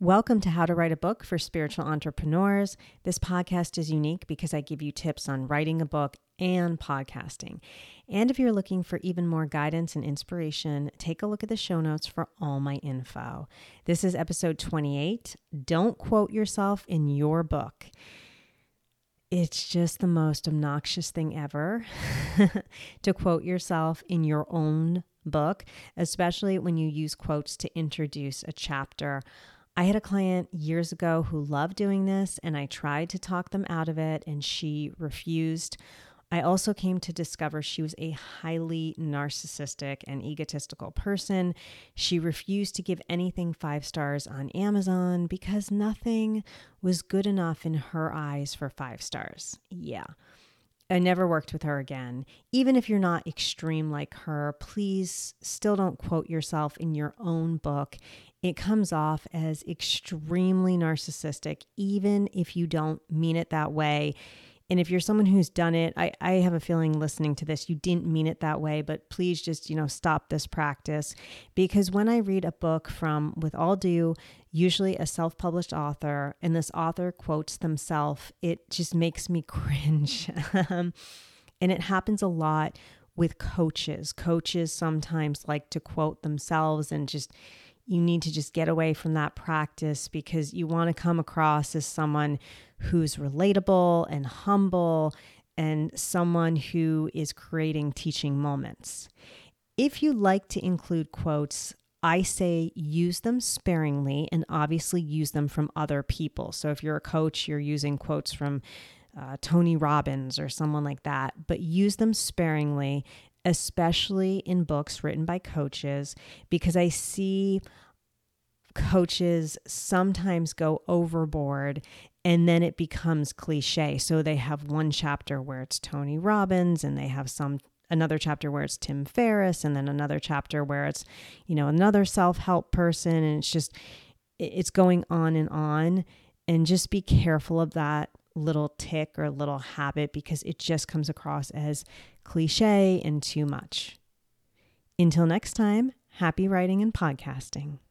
Welcome to How to Write a Book for Spiritual Entrepreneurs. This podcast is unique because I give you tips on writing a book and podcasting. And if you're looking for even more guidance and inspiration, take a look at the show notes for all my info. This is episode 28. Don't quote yourself in your book. It's just the most obnoxious thing ever to quote yourself in your own book, especially when you use quotes to introduce a chapter. I had a client years ago who loved doing this, and I tried to talk them out of it, and she refused. I also came to discover she was a highly narcissistic and egotistical person. She refused to give anything five stars on Amazon because nothing was good enough in her eyes for five stars. Yeah. I never worked with her again. Even if you're not extreme like her, please still don't quote yourself in your own book it comes off as extremely narcissistic, even if you don't mean it that way. And if you're someone who's done it, I, I have a feeling listening to this, you didn't mean it that way, but please just, you know, stop this practice. Because when I read a book from, with all due, usually a self published author, and this author quotes themselves, it just makes me cringe. Um, and it happens a lot with coaches. Coaches sometimes like to quote themselves and just, you need to just get away from that practice because you want to come across as someone who's relatable and humble and someone who is creating teaching moments. If you like to include quotes, I say use them sparingly and obviously use them from other people. So if you're a coach, you're using quotes from uh, Tony Robbins or someone like that, but use them sparingly especially in books written by coaches, because I see coaches sometimes go overboard and then it becomes cliche. So they have one chapter where it's Tony Robbins and they have some another chapter where it's Tim Ferriss and then another chapter where it's you know another self-help person and it's just it's going on and on and just be careful of that little tick or little habit because it just comes across as cliche and too much. Until next time, happy writing and podcasting.